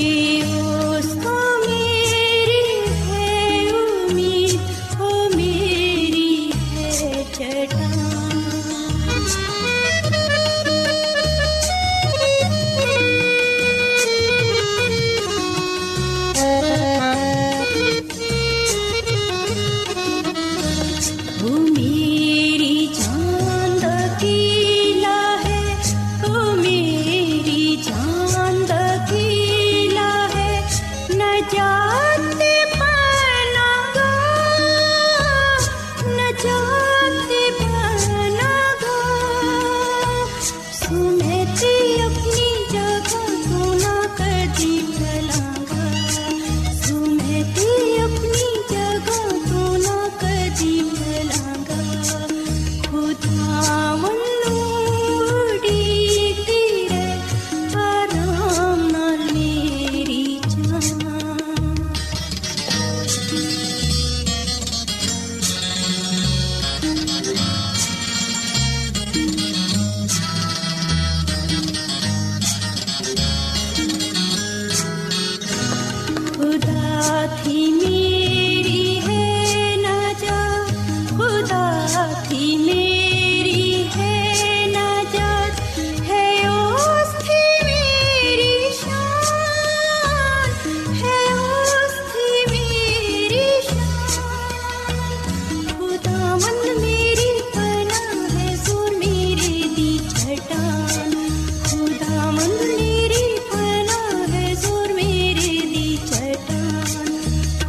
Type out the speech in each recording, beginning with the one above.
की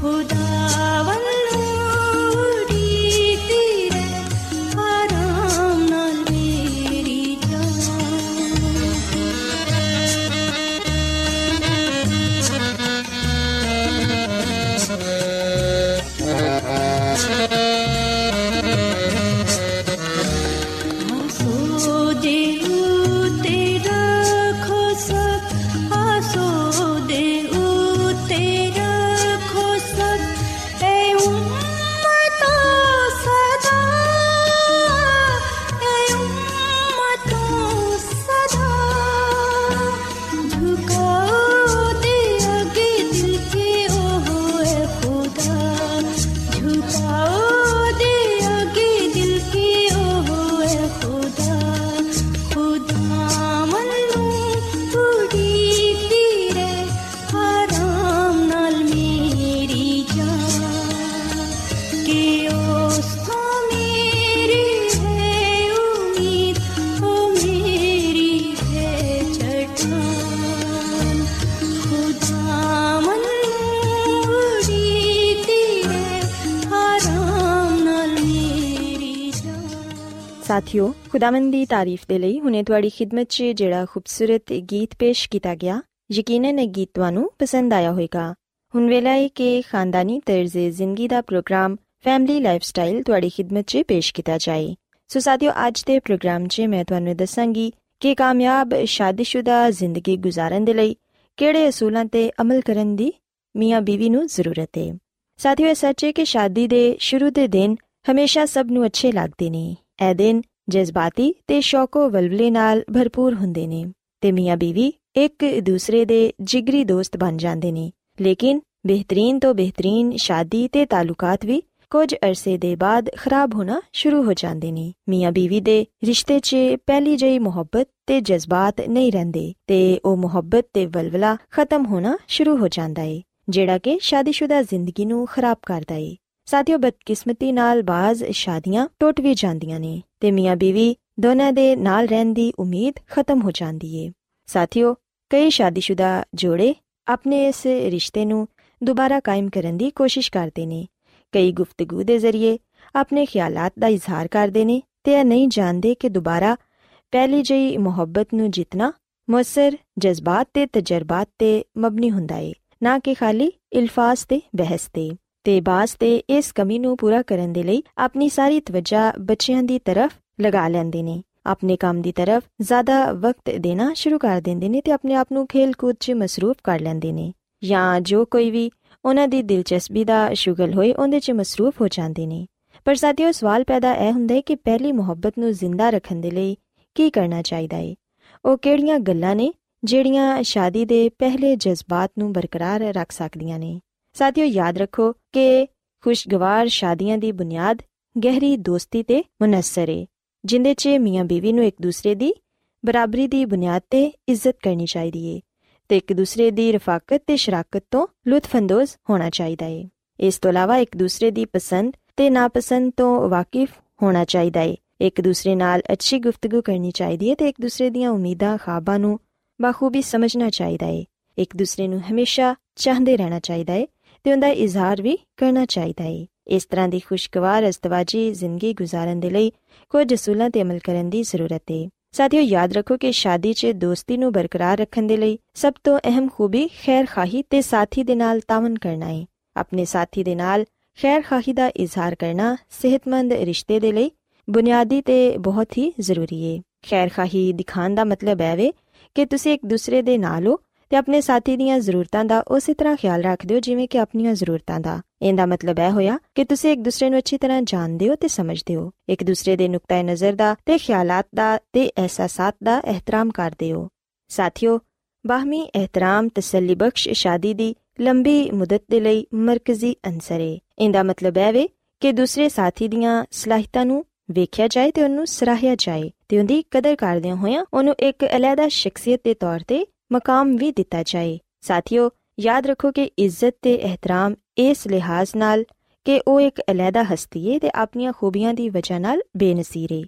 खुदा ਖੁਦਾਵੰਦ ਦੀ ਤਾਰੀਫ ਦੇ ਲਈ ਹੁਣੇ ਤੁਹਾਡੀ ਖidmat 'ਚ ਜਿਹੜਾ ਖੂਬਸੂਰਤ ਗੀਤ ਪੇਸ਼ ਕੀਤਾ ਗਿਆ, ਯਕੀਨਨ ਇਹ ਗੀਤ ਤੁਹਾਨੂੰ ਪਸੰਦ ਆਇਆ ਹੋਵੇਗਾ। ਹੁਣ ਵੇਲਾ ਹੈ ਕਿ ਖਾਨਦਾਨੀ ਤਰਜ਼ ਜ਼ਿੰਦਗੀ ਦਾ ਪ੍ਰੋਗਰਾਮ ਫੈਮਿਲੀ ਲਾਈਫਸਟਾਈਲ ਤੁਹਾਡੀ ਖidmat 'ਚ ਪੇਸ਼ ਕੀਤਾ ਜਾਏ। ਸੋ ਸਾਥੀਓ, ਅੱਜ ਦੇ ਪ੍ਰੋਗਰਾਮ 'ਚ ਮੈਂ ਤੁਹਾਨੂੰ ਦੱਸਾਂਗੀ ਕਿ ਕਾਮਯਾਬ, ਸ਼ਾਦੀशुदा ਜ਼ਿੰਦਗੀ گزارਣ ਦੇ ਲਈ ਕਿਹੜੇ ਅਸੂਲਾਂ ਤੇ ਅਮਲ ਕਰਨ ਦੀ ਮੀਆਂ ਬੀਵੀ ਨੂੰ ਜ਼ਰੂਰਤ ਹੈ ਸਾਥੀਓ, ਇਹ ਸੱਚ ਹੈ ਕਿ ਸ਼ਾਦੀ ਦੇ ਸ਼ੁਰੂ ਦੇ ਦਿਨ ਹਮੇਸ਼ਾ ਸਭ ਨੂੰ ਅੱਛੇ ਲੱਗਦੇ ਨੇ। ਇਹ ਦਿਨ ਜਜ਼ਬਾਤੀ ਤੇ ਸ਼ੌਕੋ ਵਲਵਲੇ ਨਾਲ ਭਰਪੂਰ ਹੁੰਦੇ ਨੇ ਤੇ ਮੀਆਂ ਬੀਵੀ ਇੱਕ ਦੂਸਰੇ ਦੇ ਜਿਗਰੀ ਦੋਸਤ ਬਣ ਜਾਂਦੇ ਨੇ। ਲੇਕਿਨ ਬਿਹਤਰੀਨ ਤੋਂ ਬਿਹਤਰੀਨ ਸ਼ਾਦੀ ਤੇ ਤਾਲੁਕਾਤ ਵੀ ਕੁਝ ਅਰਸੇ ਦੇ ਬਾਅਦ ਖਰਾਬ ਹੋਣਾ ਸ਼ੁਰੂ ਹੋ ਜਾਂਦੇ ਨੇ। ਮੀਆਂ ਬੀਵੀ ਦੇ ਰਿਸ਼ਤੇ 'ਚ ਪਹਿਲੀ ਜਿਹੀ ਮੁਹੱਬਤ ਤੇ ਜਜ਼ਬਾਤ ਨਹੀਂ ਰਹਿੰਦੇ ਤੇ ਉਹ ਮੁਹੱਬਤ ਤੇ ਵਲਵਲਾ ਖਤਮ ਹੋਣਾ ਸ਼ੁਰੂ ਹੋ ਜਾਂਦਾ ਏ, ਜਿਹੜਾ ਕਿ ਸ਼ਾਦੀशुदा ਜ਼ਿੰਦਗੀ ਨੂੰ ਖਰਾਬ ਕਰਦਾ ਏ। ਸਾਥੀਓ, ਬਦਕਿਸਮਤੀ ਨਾਲ ਬਾਜ਼ ਸ਼ਾਦੀਆਂ ਟੁੱਟ ਵੀ ਜਾਂਦੀਆਂ ਨੇ ਤੇ ਮੀਆਂ ਬੀਵੀ ਦੋਨਾਂ ਦੇ ਨਾਲ ਰਹਿਣ ਦੀ ਉਮੀਦ ਖਤਮ ਹੋ ਜਾਂਦੀ ਏ। ਸਾਥੀਓ, ਕਈ ਸ਼ਾਦੀशुदा ਜੋੜੇ ਆਪਣੇ ਇਸ ਰਿਸ਼ਤੇ ਨੂੰ ਦੁਬਾਰਾ ਕਾਇਮ ਕਰਨ ਦੀ ਕੋਸ਼ਿਸ਼ ਕਰਦੇ ਨੇ। ਕਈ ਗੁਫ਼ਤਗੂ ਦੇ ਜ਼ਰੀਏ ਆਪਣੇ ਖਿਆਲਾਤ ਦਾ ਇਜ਼ਹਾਰ ਕਰਦੇ ਨੇ ਤੇ ਇਹ ਨਹੀਂ ਜਾਣਦੇ ਕਿ ਦੁਬਾਰਾ ਪਹਿਲੀ ਜਿਹੀ ਮੁਹੱਬਤ ਨੂੰ ਜਿੱਤਣਾ ਮੁਸਰ ਜਜ਼ਬਾਤ ਤੇ ਤਜਰਬਾਤ ਤੇ ਮਬਨੀ ਹੁੰਦਾ ਏ, ਨਾ ਕਿ ਖਾਲੀ ਇਲਫਾਜ਼ ਤੇ ਬਹਿਸ ਤੇ। ਤੇ ਬਾਸ ਤੇ ਇਸ ਕਮੀ ਨੂੰ ਪੂਰਾ ਕਰਨ ਦੇ ਲਈ ਆਪਣੀ ਸਾਰੀ ਤਵੱਜਾ ਬੱਚਿਆਂ ਦੀ ਤਰਫ ਲਗਾ ਲੈਂਦੇ ਨੇ। ਆਪਣੇ ਕੰਮ ਦੀ ਤਰਫ ਜ਼ਿਆਦਾ ਵਕਤ ਦੇਣਾ ਸ਼ੁਰੂ ਕਰ ਦਿੰਦੇ ਨੇ ਤੇ ਆਪਣੇ ਆਪ ਨੂੰ ਖੇਲ-ਕੂਦ 'ਚ ਮਸਰੂਫ ਕਰ ਲੈਂਦੇ ਨੇ। ਜਾਂ ਜੋ ਕੋਈ ਵੀ ਉਹਨਾਂ ਦੀ ਦਿਲਚਸਪੀ ਦਾ ਸ਼ੁਗਲ ਹੋਏ ਉਹਦੇ 'ਚ ਮਸਰੂਫ ਹੋ ਜਾਂਦੇ ਨੇ। ਪਰ ਸਾਥੀਓ, ਸਵਾਲ ਪੈਦਾ ਇਹ ਹੁੰਦਾ ਹੈ ਕਿ ਪਹਿਲੀ ਮੁਹੱਬਤ ਨੂੰ ਜ਼ਿੰਦਾ ਰੱਖਣ ਦੇ ਲਈ ਕੀ ਕਰਨਾ ਚਾਹੀਦਾ ਹੈ ਉਹ ਕਿਹੜੀਆਂ ਗੱਲਾਂ ਨੇ ਜਿਹੜੀਆਂ ਸ਼ਾਦੀ ਦੇ ਪਹਿਲੇ ਜਜ਼ਬਾਤ ਨੂੰ ਬਰਕਰਾਰ ਰੱਖ ਸਕਦੀਆਂ ਨੇ? ਸਾਥੀਓ ਯਾਦ ਰੱਖੋ ਕਿ ਖੁਸ਼ਗਵਾਰ ਸ਼ਾਦੀਆਂ ਦੀ ਬੁਨਿਆਦ ਗਹਿਰੀ ਦੋਸਤੀ ਤੇ ਮੁਨੱਸਰ ਹੈ ਜਿੰਦੇ 'ਚ ਮੀਆਂ ਬੀਵੀ ਨੂੰ ਇੱਕ ਦੂਸਰੇ ਦੀ ਬਰਾਬਰੀ ਦੀ ਬੁਨਿਆਦ ਤੇ ਇੱਜ਼ਤ ਕਰਨੀ ਚਾਹੀਦੀ ਏ ਤੇ ਇੱਕ ਦੂਸਰੇ ਦੀ ਰਫਾਕਤ ਤੇ ਸ਼ਰਾਕਤ ਤੋਂ ਲੁਤਫਅੰਦੋਜ਼ ਹੋਣਾ ਚਾਹੀਦਾ ਏ। ਇਸ ਤੋਂ ਇਲਾਵਾ ਇੱਕ ਦੂਸਰੇ ਦੀ ਪਸੰਦ ਤੇ ਨਾਪਸੰਦ ਤੋਂ ਵਾਕਿਫ ਹੋਣਾ ਚਾਹੀਦਾ ਏ। ਇੱਕ ਦੂਸਰੇ ਨਾਲ ਅੱਛੀ ਗੁਫ਼ਤਗੂ ਕਰਨੀ ਚਾਹੀਦੀ ਏ ਤੇ ਇੱਕ ਦੂਸਰੇ ਦੀਆਂ ਉਮੀਦਾਂ, ਖਾਬਾਂ ਨੂੰ ਬਾਖੂਬੀ ਸਮਝਣਾ ਚਾਹੀਦਾ ਏ। ਇੱਕ ਦੂਸਰੇ ਨੂੰ ਹਮੇਸ਼ਾ ਚਾਹਦੇ ਰਹਿਣਾ ਚਾਹੀਦਾ ਏ ਤੇ ਉਹਦਾ ਇਜ਼ਹਾਰ ਵੀ ਕਰਨਾ ਚਾਹੀਦਾ ਹੈ ਇਸ ਤਰ੍ਹਾਂ ਦੀ ਖੁਸ਼ਗਵਾਰ ਅਸਤਵਾਜੀ ਜ਼ਿੰਦਗੀ ਗੁਜ਼ਾਰਨ ਦੇ ਲਈ ਕੁਝ ਅਸੂਲਾਂ ਤੇ ਅਮਲ ਕਰਨ ਦੀ ਜ਼ਰੂਰਤ ਹੈ ਸਾਥੀਓ, ਯਾਦ ਰੱਖੋ ਕਿ ਸ਼ਾਦੀ 'ਚ ਦੋਸਤੀ ਨੂੰ ਬਰਕਰਾਰ ਰੱਖਣ ਦੇ ਲਈ ਸਭ ਤੋਂ ਅਹਿਮ ਖੂਬੀ ਖੈਰਖਾਹੀ ਤੇ ਸਾਥੀ ਦੇ ਨਾਲ ਤਾਵਨ ਕਰਨਾ ਹੈ ਆਪਣੇ ਸਾਥੀ ਦੇ ਨਾਲ ਖੈਰਖਾਹੀ ਦਾ ਇਜ਼ਹਾਰ ਕਰਨਾ ਸਿਹਤਮੰਦ ਰਿਸ਼ਤੇ ਦੇ ਲਈ ਬੁਨਿਆਦੀ ਤੇ ਬਹੁਤ ਹੀ ਜ਼ਰੂਰੀ ਹੈ ਖੈਰਖਾਹੀ ਦਿਖਾਉਣ ਦਾ ਮਤਲਬ ਹੈ ਵੇ ਕਿ ਤੁਸੀਂ ਇੱਕ ਦੂਸਰੇ ਦੇ ਨਾਲ ਹੋ ਤੇ ਆਪਣੇ ਸਾਥੀ ਦੀਆਂ ਜ਼ਰੂਰਤਾਂ ਦਾ ਉਸੇ ਤਰ੍ਹਾਂ ਖਿਆਲ ਰੱਖਦੇ ਹੋ ਜਿਵੇਂ ਕਿ ਆਪਣੀਆਂ ਜ਼ਰੂਰਤਾਂ ਦਾ। ਇਹਦਾ ਮਤਲਬ ਇਹ ਹੋਇਆ ਕਿ ਤੁਸੀਂ ਇੱਕ ਦੂਸਰੇ ਨੂੰ ਅੱਛੀ ਤਰ੍ਹਾਂ ਜਾਣਦੇ ਹੋ ਤੇ ਸਮਝਦੇ ਹੋ। ਇੱਕ ਦੂਸਰੇ ਦੇ ਨੁਕਤਾ ਨਜ਼ਰ ਦਾ ਤੇ ਖਿਆਲਾਤ ਦਾ ਤੇ ਅਹਿਸਾਸਾਤ ਦਾ ਇਹਤਰਾਮ ਕਰਦੇ ਹੋ। ਸਾਥੀਓ, ਬਾਹਮੀ ਇਹਤਰਾਮ ਤਸੱਲੀ ਬਖਸ਼ ਸ਼ਾਦੀ ਦੀ ਲੰਬੀ ਮੁਦਤ ਦੇ ਲਈ ਮਰਕਜ਼ੀ ਅੰਸਰ ਹੈ ਇਹਦਾ ਮਤਲਬ ਹੈ ਵੇ ਕਿ ਦੂਸਰੇ ਸਾਥੀ ਦੀਆਂ ਸਲਾਹਿਤਾਂ ਨੂੰ ਵੇਖਿਆ ਜਾਏ ਤੇ ਉਹਨੂੰ ਸਰਾਹਿਆ ਜਾਏ ਤੇ ਉਹਦੀ ਕਦਰ ਕਰਦਿਆਂ ਹੋਇਆਂ ਉਹਨੂੰ ਇੱਕ ਅਲੱਗਾ ਸ਼ਖਸੀਅਤ ਦੇ ਤੌਰ ਤੇ ਮਕਾਮ ਵੀ ਦਿੱਤਾ ਜਾਏ ਸਾਥੀਓ ਯਾਦ ਰੱਖੋ ਕਿ ਇੱਜ਼ਤ ਤੇ ਇਹਤਰਾਮ ਇਸ ਲਿਹਾਜ਼ ਨਾਲ ਕਿ ਉਹ ਇੱਕ ਅਲੱਗਾ ਹਸਤੀ ਹੈ ਤੇ ਆਪਣੀਆਂ ਖੂਬੀਆਂ ਦੀ ਵਜ੍ਹਾ ਨਾਲ ਬੇਨਸੀਰ ਹੈ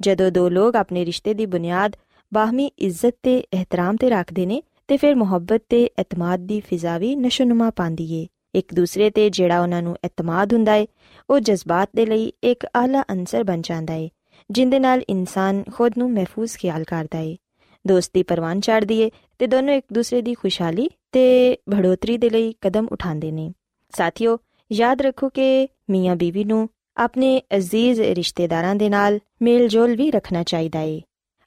ਜਦੋਂ ਦੋ ਲੋਕ ਆਪਣੇ ਰਿਸ਼ਤੇ ਦੀ ਬੁਨਿਆਦ ਬਾਹਮੀ ਇੱਜ਼ਤ ਤੇ ਇਹਤਰਾਮ ਤੇ ਰੱਖਦੇ ਨੇ ਤੇ ਫਿਰ ਮੁਹੱਬਤ ਤੇ ਇਤਮਾਦ ਦੀ ਫਿਜ਼ਾ ਵੀ ਨਸ਼ੋਨੁਮਾ ਪਾਉਂਦੀ ਏ ਇੱਕ ਦੂਸਰੇ ਤੇ ਜਿਹੜਾ ਉਹਨਾਂ ਨੂੰ ਇਤਮਾਦ ਹੁੰਦਾ ਏ ਉਹ ਜਜ਼ਬਾਤ ਦੇ ਲਈ ਇੱਕ ਆਲਾ ਅੰਸਰ ਬਣ ਜਾਂਦਾ ਏ ਜਿੰਦੇ ਨਾਲ ਇਨਸਾਨ ਖੁਦ ਨੂੰ ਮਹਿਫੂਜ਼ ਖਿਆਲ ਕਰਦਾ ਏ ਦੋਸਤੀ ਪਰਵਾਨ ਚੜਦੀ ਏ ਤੇ ਦੋਨੋਂ ਇੱਕ ਦੂਸਰੇ ਦੀ ਖੁਸ਼ਹਾਲੀ ਤੇ ਬੜੋਤਰੀ ਦੇ ਲਈ ਕਦਮ ਉਠਾਉਂਦੇ ਨੇ। ਸਾਥੀਓ, ਯਾਦ ਰੱਖੋ ਕਿ ਮੀਆਂ ਬੀਵੀ ਨੂੰ ਆਪਣੇ ਅਜ਼ੀਜ਼ ਰਿਸ਼ਤੇਦਾਰਾਂ ਦੇ ਨਾਲ ਮੇਲ-ਜੋਲ ਵੀ ਰੱਖਣਾ ਚਾਹੀਦਾ ਏ।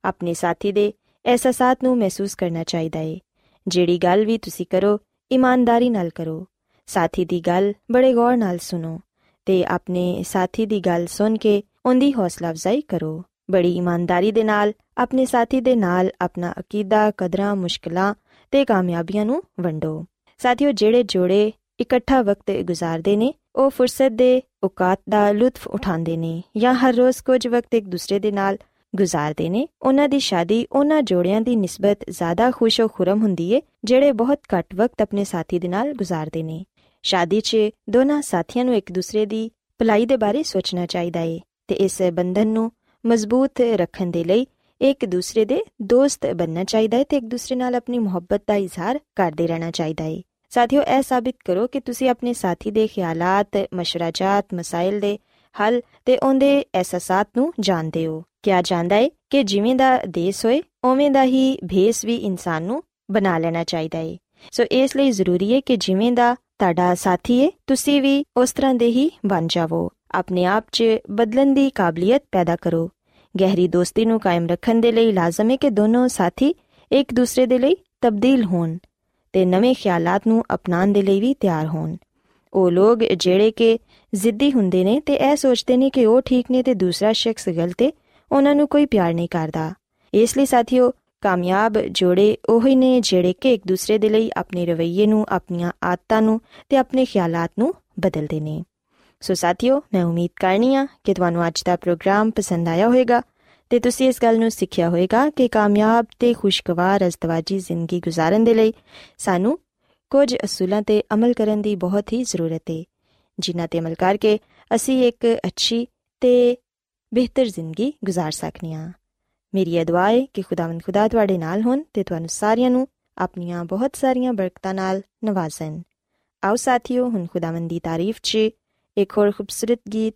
ਆਪਣੇ ਸਾਥੀ ਦੇ ਅਹਿਸਾਸਾਤ ਨੂੰ ਮਹਿਸੂਸ ਕਰਨਾ ਚਾਹੀਦਾ ਏ। ਜਿਹੜੀ ਗੱਲ ਵੀ ਤੁਸੀਂ ਕਰੋ, ਇਮਾਨਦਾਰੀ ਨਾਲ ਕਰੋ। ਸਾਥੀ ਦੀ ਗੱਲ ਬੜੇ ਗੌਰ ਨਾਲ ਸੁਣੋ ਤੇ ਆਪਣੇ ਸਾਥੀ ਦੀ ਗੱਲ ਸੁਣ ਕੇ ਉਹਦੀ ਹੌਸਲਾ ਅਫਜ਼ਾਈ ਕਰੋ। ਬੜੀ ਇਮਾਨਦਾਰੀ ਦੇ ਨਾਲ, ਆਪਣੇ ਸਾਥੀ ਦੇ ਨਾਲ ਆਪਣਾ ਅਕੀਦਾ, ਕਦਰਾਂ, ਮੁਸ਼ਕਲਾਂ ਤੇ ਕਾਮਯਾਬੀਆਂ ਨੂੰ ਵੰਡੋ। ਸਾਥੀਓ, ਜਿਹੜੇ ਜੋੜੇ ਇਕੱਠਾ ਵਕਤ ਗੁਜ਼ਾਰਦੇ ਨੇ, ਉਹ ਫੁਰਸਤ ਦੇ ਔਕਾਤ ਦਾ ਲੁਤਫ ਉਠਾਉਂਦੇ ਨੇ ਜਾਂ ਹਰ ਰੋਜ਼ ਕੁਝ ਵਕਤ ਇੱਕ ਦੂਸਰੇ ਦੇ ਨਾਲ ਗੁਜ਼ਾਰਦੇ ਨੇ, ਉਹਨਾਂ ਦੀ ਸ਼ਾਦੀ ਉਹਨਾਂ ਜੋੜਿਆਂ ਦੀ ਨਿਸਬਤ ਜ਼ਿਆਦਾ ਖੁਸ਼ੋ ਖੁਰਮ ਹੁੰਦੀ ਏ, ਜਿਹੜੇ ਬਹੁਤ ਘੱਟ ਵਕਤ ਆਪਣੇ ਸਾਥੀ ਦੇ ਨਾਲ ਗੁਜ਼ਾਰਦੇ ਨੇ। ਸ਼ਾਦੀ 'ਚ ਦੋਨਾਂ ਸਾਥੀਆਂ ਨੂੰ ਇੱਕ ਦੂਸਰੇ ਦੀ ਭਲਾਈ ਦੇ ਬਾਰੇ ਸੋਚਣਾ ਚਾਹੀਦਾ ਏ ਤੇ ਇਸ ਬੰਧਨ ਨੂੰ ਮਜ਼ਬੂਤ ਰੱਖਣ ਦੇ ਲਈ ਇੱਕ ਦੂਸਰੇ ਦੇ ਦੋਸਤ ਬਣਨਾ ਚਾਹੀਦਾ ਹੈ ਤੇ ਇੱਕ ਦੂਸਰੇ ਨਾਲ ਆਪਣੀ ਮੁਹੱਬਤ ਦਾ ਇਜ਼ਹਾਰ ਕਰਦੇ ਰਹਿਣਾ ਚਾਹੀਦਾ ਹੈ। ਸਾਥੀਓ ਇਹ ਸਾਬਿਤ ਕਰੋ ਕਿ ਤੁਸੀਂ ਆਪਣੇ ਸਾਥੀ ਦੇ ਖਿਆਲਾਤ, ਮਸ਼ਵਰਾਜਾਤ, ਮਸਾਇਲ ਦੇ ਹੱਲ ਤੇ ਉਹਦੇ ਅਹਿਸਾਸਾਤ ਨੂੰ ਜਾਣਦੇ ਹੋ। ਕਿਹਾ ਜਾਂਦਾ ਹੈ ਕਿ ਜਿਵੇਂ ਦਾ ਦੇਸ ਹੋਏ ਉਵੇਂ ਦਾ ਹੀ ਭੇਸ ਵੀ ਇਨਸਾਨ ਨੂੰ ਬਣਾ ਲੈਣਾ ਚਾਹੀਦਾ ਹੈ। ਸੋ ਇਸ ਲਈ ਜ਼ਰੂਰੀ ਹੈ ਕਿ ਜਿਵੇਂ ਦਾ ਤੁਹਾਡਾ ਸਾਥੀ ਹੈ ਤੁਸੀਂ ਵੀ ਉਸ ਤਰ੍ਹਾਂ ਦੇ ਹੀ ਬਣ ਜਾਵੋ। ਆਪਣੇ ਆਪ 'ਚ ਬਦਲਣ ਦੀ ਕਾਬਲੀਅਤ ਪੈਦਾ ਕਰੋ। ਗਹਿਰੀ ਦੋਸਤੀ ਨੂੰ ਕਾਇਮ ਰੱਖਣ ਦੇ ਲਈ ਲਾਜ਼ਮ ਹੈ ਕਿ ਦੋਨੋਂ ਸਾਥੀ ਇੱਕ ਦੂਸਰੇ ਦੇ ਲਈ ਤਬਦੀਲ ਹੋਣ ਤੇ ਨਵੇਂ ਖਿਆਲਾਤ ਨੂੰ ਅਪਣਾਉਣ ਦੇ ਲਈ ਵੀ ਤਿਆਰ ਹੋਣ। ਉਹ ਲੋਕ ਜਿਹੜੇ ਕਿ ਜ਼ਿੱਦੀ ਹੁੰਦੇ ਨੇ ਤੇ ਇਹ ਸੋਚਦੇ ਨੇ ਕਿ ਉਹ ਠੀਕ ਨੇ ਤੇ ਦੂਸਰਾ ਸ਼ਖਸ ਗਲਤ ਹੈ, ਉਹਨਾਂ ਨੂੰ ਕੋਈ ਪਿਆਰ ਨਹੀਂ ਕਰਦਾ। ਇਸ ਲਈ ਸਾਥੀਓ, ਕਾਮਯਾਬ ਜੋੜੇ ਉਹ ਹੀ ਨੇ ਜਿਹੜੇ ਕਿ ਇੱਕ ਦੂਸਰੇ ਦੇ ਲਈ ਆਪਣੇ ਰਵੱਈਏ ਨੂੰ, ਆਪਣੀਆਂ ਆਦਤਾਂ ਨੂੰ ਤੇ ਆਪਣੇ ਖਿਆਲਾਤ ਨੂੰ ਬਦਲਦੇ ਨੇ। ਸੋ ਸਾਥੀਓ, ਮੈਂ ਉਮੀਦ ਕਰਨੀ ਆ ਕਿ ਤੁਹਾਨੂੰ ਅੱਜ ਦਾ ਪ੍ਰੋਗਰਾਮ ਪਸੰਦ ਆਇਆ ਹੋਵੇਗਾ ਤੇ ਤੁਸੀਂ ਇਸ ਗੱਲ ਨੂੰ ਸਿੱਖਿਆ ਹੋਵੇਗਾ ਕਿ ਕਾਮਯਾਬ ਤੇ ਖੁਸ਼ਗਵਾਰ ਅਜ਼ਦਵਾਜੀ ਜ਼ਿੰਦਗੀ گزارਣ ਦੇ ਲਈ ਸਾਨੂੰ ਕੁਝ ਅਸੂਲਾਂ ਤੇ ਅਮਲ ਕਰਨ ਦੀ ਬਹੁਤ ਹੀ ਜ਼ਰੂਰਤ ਹੈ ਜਿਨ੍ਹਾਂ ਤੇ ਅਮਲ ਕਰਕੇ ਅਸੀਂ ਇੱਕ ਅੱਛੀ ਤੇ ਬਿਹਤਰ ਜ਼ਿੰਦਗੀ گزار ਸਕਨੇ ਆ ਮੇਰੀ ਇਹ ਦੁਆ ਹੈ ਕਿ ਖੁਦਾਵੰਦ ਖੁਦਾ ਤੁਹਾਡੇ ਨਾਲ ਹੋਣ ਤੇ ਤੁਹਾਨੂੰ ਸਾਰਿਆਂ ਨੂੰ ਆਪਣੀਆਂ ਬਹੁਤ ਸਾਰੀਆਂ ਬਰਕਤਾਂ ਨਾਲ ਨਵਾਜ਼ਣ। ਆਓ ਸਾਥੀਓ, ਹੁਣ ਖੁਦਾਵੰਦ ਦੀ ਤਾਰੀਫ 'ਚ ਇੱਕ ਹੋਰ ਖੂਬਸੂਰਤ ਗੀਤ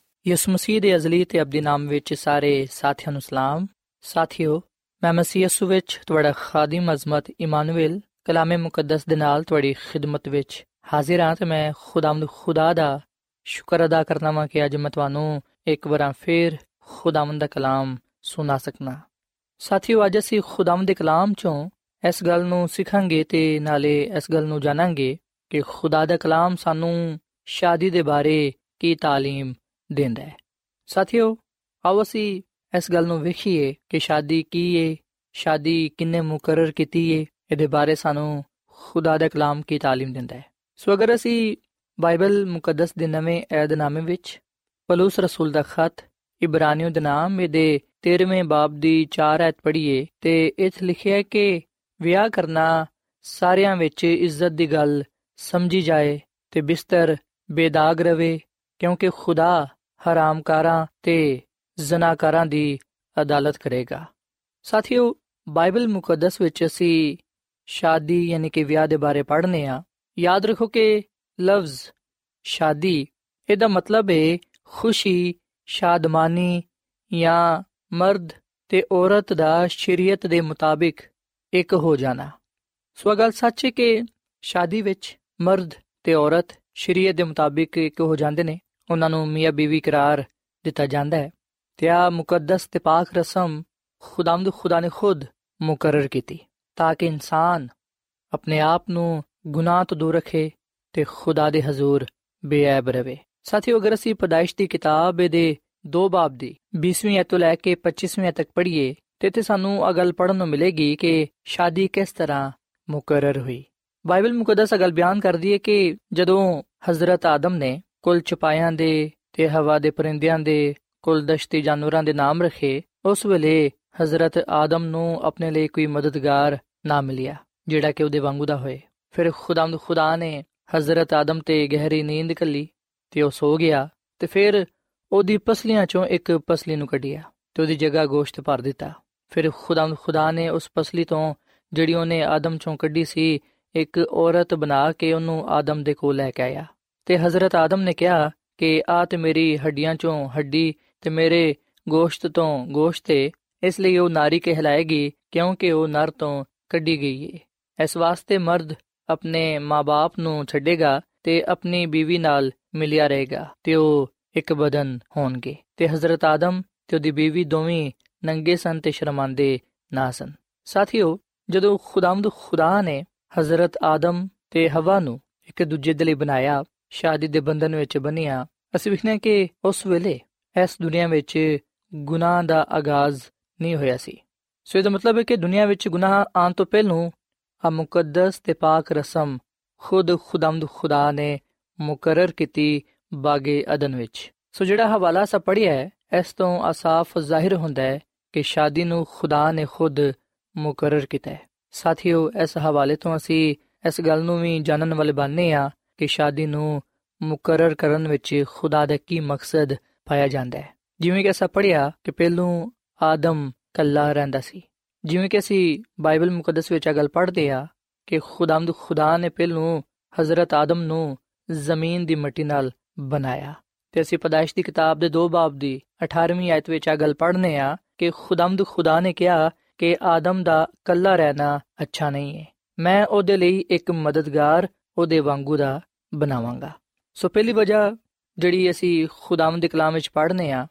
ਯਿਸੂ ਮਸੀਹ ਦੇ ਅਜ਼ਲੀ ਤੇ ਅਬਦੀ ਨਾਮ ਵਿੱਚ ਸਾਰੇ ਸਾਥੀਆਂ ਨੂੰ ਸਲਾਮ ਸਾਥਿਓ ਮੈਂ ਮਸੀਹ ਯਿਸੂ ਵਿੱਚ ਤੁਹਾਡਾ ਖਾਦਮ ਅਜ਼ਮਤ ਇਮਾਨੁਅਲ ਕਲਾਮੇ ਮੁਕੱਦਸ ਦੇ ਨਾਲ ਤੁਹਾਡੀ ਖਿਦਮਤ ਵਿੱਚ ਹਾਜ਼ਰ ਹਾਂ ਤੇ ਮੈਂ ਖੁਦਾਵੰਦ ਖੁਦਾ ਦਾ ਸ਼ੁਕਰ ਅਦਾ ਕਰਨਾ ਵਾਂ ਕਿ ਅੱਜ ਮੈਂ ਤੁਹਾਨੂੰ ਇੱਕ ਵਾਰ ਫੇਰ ਖੁਦਾਵੰਦ ਦਾ ਕਲਾਮ ਸੁਣਾ ਸਕਣਾ ਸਾਥੀਓ ਅੱਜ ਅਸੀਂ ਖੁਦਾਵੰਦ ਦੇ ਕਲਾਮ ਚੋਂ ਇਸ ਗੱਲ ਨੂੰ ਸਿੱਖਾਂਗੇ ਤੇ ਨਾਲੇ ਇਸ ਗੱਲ ਨੂੰ ਜਾਣਾਂਗੇ ਕਿ ਖੁਦਾ ਦਾ ਕਲਾਮ ਸਾਨੂੰ ਸ਼ਾਦੀ ਦੇ ਬਾਰੇ ਕੀ تعلیم ਦਿੰਦਾ ਹੈ ਸਾਥੀਓ ਆਓ ਅਸੀਂ ਇਸ ਗੱਲ ਨੂੰ ਵੇਖੀਏ ਕਿ ਸ਼ਾਦੀ ਕੀ ਹੈ ਸ਼ਾਦੀ ਕਿੰਨੇ ਮੁਕਰਰ ਕੀਤੀ ਹੈ ਇਹਦੇ ਬਾਰੇ ਸਾਨੂੰ ਖੁਦਾ ਦਾ ਕਲਾਮ ਕੀ تعلیم ਦਿੰਦਾ ਹੈ ਸੋ ਅਗਰ ਅਸੀਂ ਬਾਈਬਲ ਮੁਕੱਦਸ ਦੇ ਨਵੇਂ ਏਧਨਾਮੇ ਵਿੱਚ ਪਲੂਸ ਰਸੂਲ ਦਾ ਖਤ ਇਬਰਾਨੀਓ ਦੇ ਨਾਮ ਦੇ 13ਵੇਂ ਬਾਬ ਦੀ 4 ਐਤ ਪੜ੍ਹੀਏ ਤੇ ਇਥੇ ਲਿਖਿਆ ਹੈ ਕਿ ਵਿਆਹ ਕਰਨਾ ਸਾਰਿਆਂ ਵਿੱਚ ਇੱਜ਼ਤ ਦੀ ਗੱਲ ਸਮਝੀ ਜਾਏ ਤੇ ਬਿਸਤਰ ਬੇਦਾਗ ਰਵੇ ਕਿਉਂਕਿ ਖੁਦਾ ਹਰਾਮਕਾਰਾਂ ਤੇ ਜ਼ਨਾਕਾਰਾਂ ਦੀ ਅਦਾਲਤ ਕਰੇਗਾ। ਸਾਥੀਓ, ਬਾਈਬਲ ਮੁਕੱਦਸ ਵਿੱਚ ਅਸੀਂ ਸ਼ਾਦੀ ਯਾਨੀ ਕਿ ਵਿਆਹ ਦੇ ਬਾਰੇ ਪੜ੍ਹਨੇ ਆ। ਯਾਦ ਰੱਖੋ ਕਿ ਲਫ਼ਜ਼ ਸ਼ਾਦੀ, ਇਹਦਾ ਮਤਲਬ ਹੈ ਖੁਸ਼ੀ, ਸ਼ਾਦਮਾਨੀ ਜਾਂ ਮਰਦ ਤੇ ਔਰਤ ਦਾ ਸ਼ਰੀਅਤ ਦੇ ਮੁਤਾਬਿਕ ਇੱਕ ਹੋ ਜਾਣਾ। ਸੋ ਗੱਲ ਸੱਚ ਹੈ ਕਿ ਸ਼ਾਦੀ ਵਿੱਚ ਮਰਦ ਤੇ ਔਰਤ ਸ਼ਰੀਅਤ ਦੇ ਮੁਤਾਬਿਕ ਇੱਕ ਹੋ ਜਾਂਦੇ ਨੇ। ਉਹਨਾਂ ਨੂੰ ਮੀਆਂ ਬੀਵੀ ਕਰਾਰ ਦਿੱਤਾ ਜਾਂਦਾ ਹੈ ਤੇ ਆ ਮੁਕੱਦਸ ਤੇ ਪਾਕ ਰਸਮ ਖੁਦਾਮਦ ਖੁਦਾ ਨੇ ਖੁਦ ਮੁਕਰਰ ਕੀਤੀ ਤਾਂ ਕਿ ਇਨਸਾਨ ਆਪਣੇ ਆਪ ਨੂੰ ਗੁਨਾਹ ਤੋਂ ਦੂਰ ਰੱਖੇ ਤੇ ਖੁਦਾ ਦੇ ਹਜ਼ੂਰ ਬੇਅਬ ਰਵੇ। ਸਾਥੀਓ, ਅਗਰ ਅਸੀਂ ਪਦਾਇਸ਼ ਦੀ ਕਿਤਾਬ ਦੇ ਦੋ ਬਾਬ ਦੀ 20ਵੀਂ ਤੋਂ ਲੈ ਕੇ 25ਵੀਂ ਤੱਕ ਪੜ੍ਹੀਏ, ਤੇ ਇੱਥੇ ਸਾਨੂੰ ਇਹ ਗੱਲ ਪੜਨ ਨੂੰ ਮਿਲੇਗੀ ਕਿ ਸ਼ਾਦੀ ਕਿਸ ਤਰ੍ਹਾਂ ਮੁਕਰਰ ਹੋਈ। ਬਾਈਬਲ ਮੁਕੱਦਸ ਅਗਲ ਬਿਆਨ ਕਰਦੀ ਹੈ ਕਿ ਜਦੋਂ ਹਜ਼ਰਤ ਆਦਮ ਨੇ ਕੁੱਲ ਚਪਾਇਆਂ ਦੇ ਤੇ ਹਵਾ ਦੇ ਪਰਿੰਦਿਆਂ ਦੇ, ਕੁੱਲ ਦਸ਼ਤੀ ਜਾਨਵਰਾਂ ਦੇ ਨਾਮ ਰੱਖੇ, ਉਸ ਵੇਲੇ ਹਜ਼ਰਤ ਆਦਮ ਨੂੰ ਆਪਣੇ ਲਈ ਕੋਈ ਮਦਦਗਾਰ ਨਾ ਮਿਲਿਆ, ਜਿਹੜਾ ਕਿ ਉਹਦੇ ਵਾਂਗੂ ਦਾ ਹੋਏ। ਫਿਰ ਖੁਦਾਮਦ ਖੁਦਾ ਨੇ ਹਜ਼ਰਤ ਆਦਮ ਤੇ ਗਹਿਰੀ ਨੀਂਦ ਕੱਲੀ ਤੇ ਉਹ ਸੋ ਗਿਆ ਤੇ ਫਿਰ ਉਹਦੀ ਪਸਲੀਆਂ ਚੋਂ ਇੱਕ ਪਸਲੀ ਨੂੰ ਕੱਢਿਆ ਤੇ ਉਹਦੀ ਜਗ੍ਹਾ ਗੋਸ਼ਤ ਭਰ ਦਿੱਤਾ। ਫਿਰ ਖੁਦਾਮਦ ਖੁਦਾ ਨੇ ਉਸ ਪਸਲੀ ਤੋਂ ਜਿਹੜੀ ਉਹਨੇ ਆਦਮ ਚੋਂ ਕੱਢੀ ਸੀ, ਇੱਕ ਔਰਤ ਬਣਾ ਕੇ ਉਹਨੂੰ ਆਦਮ ਦੇ ਕੋਲ ਲੈ ਕੇ ਆਇਆ। ਤੇ ਹਜ਼ਰਤ ਆਦਮ ਨੇ ਕਿਹਾ ਕਿ ਆ ਤੇ ਮੇਰੀ ਹੱਡੀਆਂ ਚੋਂ ਹੱਡੀ ਤੇ ਮੇਰੇ ਗੋਸ਼ਤ ਤੋਂ ਗੋਸ਼ਤ ਹੈ ਇਸ ਲਈ ਉਹ ਨਾਰੀ ਕਹਿਲਾਏਗੀ, ਕਿਉਂਕਿ ਉਹ ਨਰ ਤੋਂ ਕੱਢੀ ਗਈ ਹੈ ਇਸ ਵਾਸਤੇ ਮਰਦ ਆਪਣੇ ਮਾਪੇ ਨੂੰ ਛੱਡੇਗਾ ਤੇ ਆਪਣੀ ਬੀਵੀ ਨਾਲ ਮਿਲਿਆ ਰਹੇਗਾ ਤੇ ਉਹ ਇੱਕ ਬਦਨ ਹੋਣਗੇ। ਤੇ ਹਜ਼ਰਤ ਆਦਮ ਤੇ ਉਹਦੀ ਬੀਵੀ ਦੋਵੇਂ ਨੰਗੇ ਸਨ ਤੇ ਸ਼ਰਮਾਂਦੇ ਨਾ ਸਨ। ਸਾਥੀਓ, ਜਦੋਂ ਖੁਦਾਮਦ ਖੁਦਾ ਨੇ ਹਜ਼ਰਤ ਆਦਮ ਤੇ ਹਵਾ ਨੂੰ ਇੱਕ ਦੂਜੇ ਦੇ ਲਈ ਬਣਾਇਆ ਸ਼ਾਦੀ ਦੇ ਬੰਧਨ ਵਿੱਚ ਬੰਨਿਆ ਅਸੀਂ ਵਿਖਨੇ ਕਿ ਉਸ ਵੇਲੇ ਇਸ ਦੁਨੀਆ ਵਿੱਚ ਗੁਨਾਹ ਦਾ ਆਗਾਜ਼ ਨਹੀਂ ਹੋਇਆ ਸੀ। ਸੋ ਇਹਦਾ ਮਤਲਬ ਹੈ ਕਿ ਦੁਨੀਆ ਵਿੱਚ ਗੁਨਾਹ ਆਉਣ ਤੋਂ ਪਹਿਲਾਂ ਆ ਮੁਕੱਦਸ ਤੇ ਪਾਕ ਰਸਮ ਖੁਦ ਖੁਦਾਮਦ ਖੁਦਾ ਨੇ ਮੁਕਰਰ ਕੀਤੀ ਬਾਗੇ ਅਦਨ ਵਿੱਚ। ਸੋ ਜਿਹੜਾ ਹਵਾਲਾ ਸਾ ਪੜਿਆ ਹੈ, ਇਸ ਤੋਂ ਆਸਾਫ ਜ਼ਾਹਿਰ ਹੁੰਦਾ ਹੈ ਕਿ ਸ਼ਾਦੀ ਨੂੰ ਖੁਦਾ ਨੇ ਖੁਦ ਮੁਕਰਰ ਕੀਤਾ ਹੈ। ਸਾਥੀਓ, ਇਸ ਹਵਾਲੇ ਤੋਂ ਅਸੀਂ ਇਸ ਗੱਲ ਨੂੰ ਵੀ ਜਾਣਨ ਵਾਲੇ ਬਣਨੇ ਆ ਕਿ ਸ਼ਾਦੀ ਨੂੰ ਮੁਕਰਰ ਕਰਨ ਵਿੱਚ ਖੁਦਾ ਦਾ ਕੀ ਮਕਸਦ ਪਾਇਆ ਜਾਂਦਾ ਹੈ। ਜਿਵੇਂ ਕਿ ਅਸਾਂ ਪੜ੍ਹਿਆ ਕਿ ਪਹਿਲੋਂ ਆਦਮ ਕੱਲਾ ਰਹਿੰਦਾ ਸੀ। ਜਿਵੇਂ ਕਿ ਅਸੀਂ ਬਾਈਬਲ ਮੁਕੱਦਸ ਵਿੱਚ ਇਹ ਗੱਲ ਪੜ੍ਹਦੇ ਆ ਕਿ ਖੁਦਾਮਦ ਖੁਦਾ ਨੇ ਪਹਿਲੋਂ ਹਜ਼ਰਤ ਆਦਮ ਨੂੰ ਜ਼ਮੀਨ ਦੀ ਮਿੱਟੀ ਨਾਲ ਬਣਾਇਆ। ਤੇ ਅਸੀਂ ਪਦਾਇਸ਼ ਦੀ ਕਿਤਾਬ ਦੇ 2 ਬਾਬ ਦੀ 18ਵੀਂ ਆਇਤ ਵਿੱਚ ਇਹ ਗੱਲ ਪੜ੍ਹਨੇ ਆ ਕਿ ਖੁਦਾਮਦ ਖੁਦਾ ਨੇ ਕਿਹਾ ਕਿ ਆਦਮ ਦਾ ਕੱਲਾ ਰਹਿਣਾ ਅੱਛਾ ਨਹੀਂ ਹੈ। ਮੈਂ ਉਹਦੇ ਲਈ ਇੱਕ ਮਦਦਗਾਰ ਉਹਦੇ ਵਾਂਗੂ ਦਾ ਬਣਾਵਾਂਗਾ। ਸੋ ਪਹਿਲੀ ਵਜ੍ਹਾ ਜਿਹੜੀ ਅਸੀਂ ਖੁਦਾਵੰਦ ਦੇ ਕਲਾਮ ਵਿੱਚ ਪੜ੍ਹਨੇ ਆ,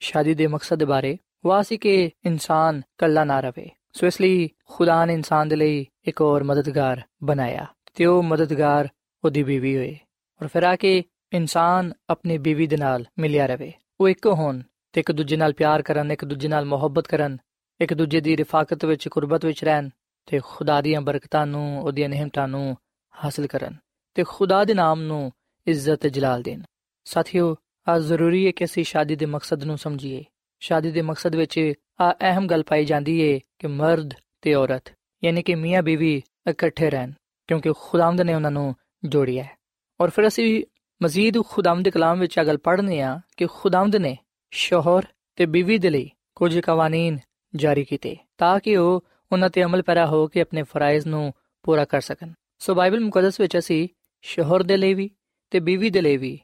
ਸ਼ਾਦੀ ਦੇ ਮਕਸਦ ਦੇ ਬਾਰੇ, ਉਹ ਸੀ ਕਿ ਇਨਸਾਨ ਕੱਲਾ ਨਾ ਰਵੇ। ਸੋ ਇਸ ਲਈ ਖੁਦਾ ਨੇ ਇਨਸਾਨ ਦੇ ਲਈ ਇੱਕ ਹੋਰ ਮਦਦਗਾਰ ਬਣਾਇਆ ਤੇ ਉਹ ਮਦਦਗਾਰ ਉਹਦੀ ਬੀਵੀ ਹੋਏ ਔਰ ਫਿਰ ਆ ਕੇ ਇਨਸਾਨ ਆਪਣੀ ਬੀਵੀ ਦੇ ਨਾਲ ਮਿਲਿਆ ਰਵੇ। ਉਹ ਇੱਕ ਹੋਣ ਤੇ ਇੱਕ ਦੂਜੇ ਨਾਲ ਪਿਆਰ ਕਰਨ, ਇੱਕ ਦੂਜੇ ਨਾਲ ਮੁਹੱਬਤ ਕਰਨ, ਇੱਕ ਦੂਜੇ ਦੀ ਰਿਫਾਕਤ ਵਿੱਚ, ਕੁਰਬਤ ਵਿੱਚ ਰਹਿਣ ਤੇ ਖੁਦਾ ਦੀਆਂ ਬਰਕਤਾਂ ਨੂੰ, ਉਹਦੀਆਂ ਨਿਹਮਤਾਂ ਨੂੰ ਹਾਸਲ ਕਰਨ। ਤੇ ਖੁਦਾ ਦੇ ਨਾਮ ਨੂੰ ਇੱਜ਼ਤ ਤੇ ਜਲਾਲ ਦੇਣ। ਸਾਥੀਓ ਆ ਜ਼ਰੂਰੀ ਹੈ ਕਿ ਅਸੀਂ ਸ਼ਾਦੀ ਦੇ ਮਕਸਦ ਨੂੰ ਸਮਝੀਏ। ਸ਼ਾਦੀ ਦੇ ਮਕਸਦ ਵਿੱਚ ਆ ਅਹਿਮ ਗੱਲ ਪਾਈ ਜਾਂਦੀ ਹੈ ਕਿ ਮਰਦ ਤੇ ਔਰਤ, ਯਾਨੀ ਕਿ ਮੀਆਂ ਬੀਵੀ ਇਕੱਠੇ ਰਹਿਣ, ਕਿਉਂਕਿ ਖੁਦਾਵੰਦ ਨੇ ਉਹਨਾਂ ਨੂੰ ਜੋੜਿਆ ਹੈ। ਔਰ ਫਿਰ ਅਸੀਂ ਮਜ਼ੀਦ ਖੁਦਾਵੰਦ ਦੇ ਕਲਾਮ ਵਿੱਚ ਆ ਗੱਲ ਪੜ੍ਹਨੇ ਆ ਕਿ ਖੁਦਾਵੰਦ ਨੇ ਸ਼ੋਹਰ ਤੇ ਬੀਵੀ ਦੇ ਲਈ ਕੁਝ ਕਾਨੂੰਨ ਜਾਰੀ ਕੀਤੇ ਤਾਂ ਕਿ ਉਹ ਉਹਨਾਂ ਤੇ ਅਮਲ ਪੈਰਾ ਹੋ ਕੇ ਆਪਣੇ ਫਰਾਇਜ਼ ਨੂੰ ਪੂਰਾ ਕਰ ਸਕਣ। ਸੋ ਬਾਈਬਲ ਮੁਕੱਦਸ ਵਿੱਚ ਅਸੀਂ ਸ਼ੋਹਰ ਦੇ ਲਈ ਵੀ ਤੇ ਬੀਵੀ ਦੇ ਲਈ ਵੀ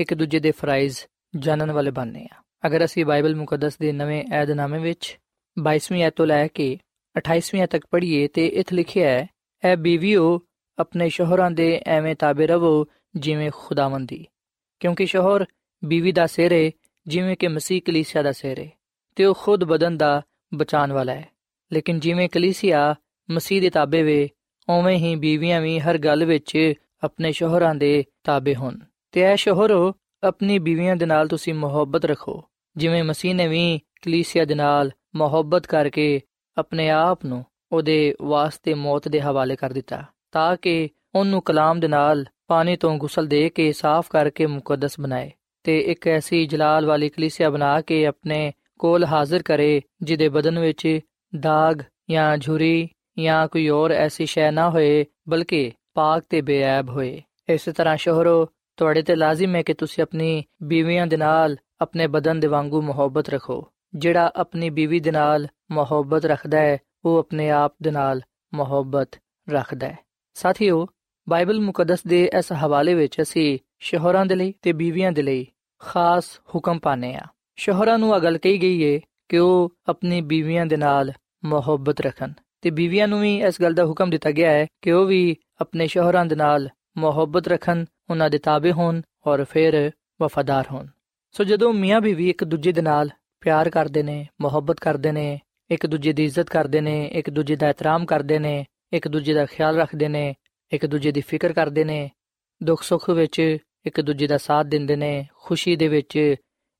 ਇੱਕ ਦੂਜੇ ਦੇ ਫਰਾਇਜ਼ ਜਾਣਨ ਵਾਲੇ ਬਣਨੇ ਆ। ਅਗਰ ਅਸੀਂ ਬਾਈਬਲ ਮੁਕੱਦਸ ਦੇ ਨਵੇਂ ਏਧਨਾਮੇ ਵਿੱਚ 22ਵੀਂ ਐਤ ਤੋਂ ਲੈ ਕੇ 28ਵੀਂ ਤੱਕ ਪੜ੍ਹੀਏ ਤੇ ਇਥੇ ਲਿਖਿਆ ਹੈ, ਐ ਬੀਵੀਓ, ਆਪਣੇ ਸ਼ੋਹਰਾਂ ਦੇ ਐਵੇਂ ਤਾਬੇ ਰਵੋ ਜਿਵੇਂ ਖੁਦਾਵੰਦੀ ਕਿਉਂਕਿ ਸ਼ੋਹਰ ਬੀਵੀ ਦਾ ਸਿਰ ਹੈ ਜਿਵੇਂ ਕਿ ਮਸੀਹ ਕਲੀਸਿਆ ਦਾ ਸਿਰ ਹੈ ਤੇ ਉਹ ਖੁਦ ਬਦਨ ਦਾ ਬਚਾਉਣ ਵਾਲਾ ਹੈ। ਲੇਕਿਨ ਜਿਵੇਂ ਕਲੀਸਿਆ ਮਸੀਹ ਦੇ ਤਾਬੇ ਵੇ, ਉਵੇਂ ਹੀ ਬੀਵੀਆਂ ਵੀ ਹਰ ਗੱਲ ਵਿੱਚ ਆਪਣੇ ਸ਼ੋਹਰਾਂ ਦੇ ਤਾਬੇ ਹੋਣ। ਤੇ ਐ ਸ਼ੋਹਰੋ ਆਪਣੀ ਬੀਵੀਆਂ ਦੇ ਨਾਲ ਤੁਸੀਂ ਮੁਹੱਬਤ ਰੱਖੋ। ਜਿਵੇਂ ਮਸੀਹ ਨੇ ਵੀ ਕਲੀਸਿਆ ਦੇ ਨਾਲ ਮੁਹੱਬਤ ਕਰਕੇ ਆਪਣੇ ਆਪ ਨੂੰ ਉਹਦੇ ਵਾਸਤੇ ਮੌਤ ਦੇ ਹਵਾਲੇ ਕਰ ਦਿੱਤਾ, ਤਾਂ ਕਿ ਉਹਨੂੰ ਕਲਾਮ ਦੇ ਨਾਲ ਪਾਣੀ ਤੋਂ ਗੁਸਲ ਦੇ ਕੇ ਸਾਫ਼ ਕਰਕੇ ਮੁਕੱਦਸ ਬਣਾਏ। ਤੇ ਇੱਕ ਐਸੀ ਜਲਾਲ ਵਾਲੀ ਕਲੀਸਿਆ ਬਣਾ ਕੇ ਆਪਣੇ ਕੋਲ ਹਾਜ਼ਰ ਕਰੇ, ਜਿਹਦੇ ਬਦਨ ਵਿੱਚ ਦਾਗ ਜਾਂ ਝੁਰੀ ਜਾਂ ਕੋਈ ਹੋਰ ਐਸੀ ਸ਼ੈ ਨਾ ਹੋਏ, ਬਲਕਿ ਪਾਕ ਤੇ ਬੇਅਬ ਹੋਏ। ਇਸੇ ਤਰ੍ਹਾਂ ਸ਼ੋਹਰੋ, ਤੁਹਾਡੇ ਤੇ ਲਾਜ਼ਮ ਹੈ ਕਿ ਤੁਸੀਂ ਆਪਣੀ ਬੀਵੀਆਂ ਦੇ ਨਾਲ ਆਪਣੇ ਬਦਨ ਦੇ ਵਾਂਗੂ ਮੁਹੱਬਤ ਰੱਖੋ। ਜਿਹੜਾ ਆਪਣੀ ਬੀਵੀ ਦੇ ਨਾਲ ਮੁਹੱਬਤ ਰੱਖਦਾ ਹੈ, ਉਹ ਆਪਣੇ ਆਪ ਦੇ ਨਾਲ ਮੁਹੱਬਤ ਰੱਖਦਾ ਹੈ। ਸਾਥੀਓ, ਬਾਈਬਲ ਮੁਕੱਦਸ ਦੇ ਇਸ ਹਵਾਲੇ ਵਿੱਚ ਅਸੀਂ ਸ਼ੋਹਰਾਂ ਦੇ ਲਈ ਤੇ ਬੀਵੀਆਂ ਦੇ ਲਈ ਖਾਸ ਹੁਕਮ ਪਾਣੇ ਆ ਸ਼ੋਹਰਾਂ ਨੂੰ ਇਹ ਗੱਲ ਕਹੀ ਗਈ ਹੈ ਕਿ ਉਹ ਆਪਣੀ ਬੀਵੀਆਂ ਦੇ ਨਾਲ ਮੁਹੱਬਤ ਰੱਖਣ। ਤੇ ਬੀਵੀਆਂ ਨੂੰ ਵੀ ਇਸ ਗੱਲ ਦਾ ਹੁਕਮ ਦਿੱਤਾ ਗਿਆ ਹੈ ਕਿ ਉਹ ਵੀ ਆਪਣੇ ਸ਼ੋਹਰਾਂ ਦੇ ਨਾਲ ਮੁਹੱਬਤ ਰੱਖਣ, ਉਹਨਾਂ ਦੇ ਤਾਬੇ ਹੋਣ ਔਰ ਫਿਰ ਵਫਾਦਾਰ ਹੋਣ। ਸੋ ਜਦੋਂ ਮੀਆਂ ਬੀਵੀ ਇੱਕ ਦੂਜੇ ਦੇ ਨਾਲ ਪਿਆਰ ਕਰਦੇ ਨੇ, ਮੁਹੱਬਤ ਕਰਦੇ ਨੇ, ਇੱਕ ਦੂਜੇ ਦੀ ਇੱਜ਼ਤ ਕਰਦੇ ਨੇ, ਇੱਕ ਦੂਜੇ ਦਾ ਇਤਰਾਮ ਕਰਦੇ ਨੇ, ਇੱਕ ਦੂਜੇ ਦਾ ਖਿਆਲ ਰੱਖਦੇ ਨੇ, ਇੱਕ ਦੂਜੇ ਦੀ ਫਿਕਰ ਕਰਦੇ ਨੇ, ਦੁੱਖ ਸੁੱਖ ਵਿੱਚ ਇੱਕ ਦੂਜੇ ਦਾ ਸਾਥ ਦਿੰਦੇ ਨੇ, ਖੁਸ਼ੀ ਦੇ ਵਿੱਚ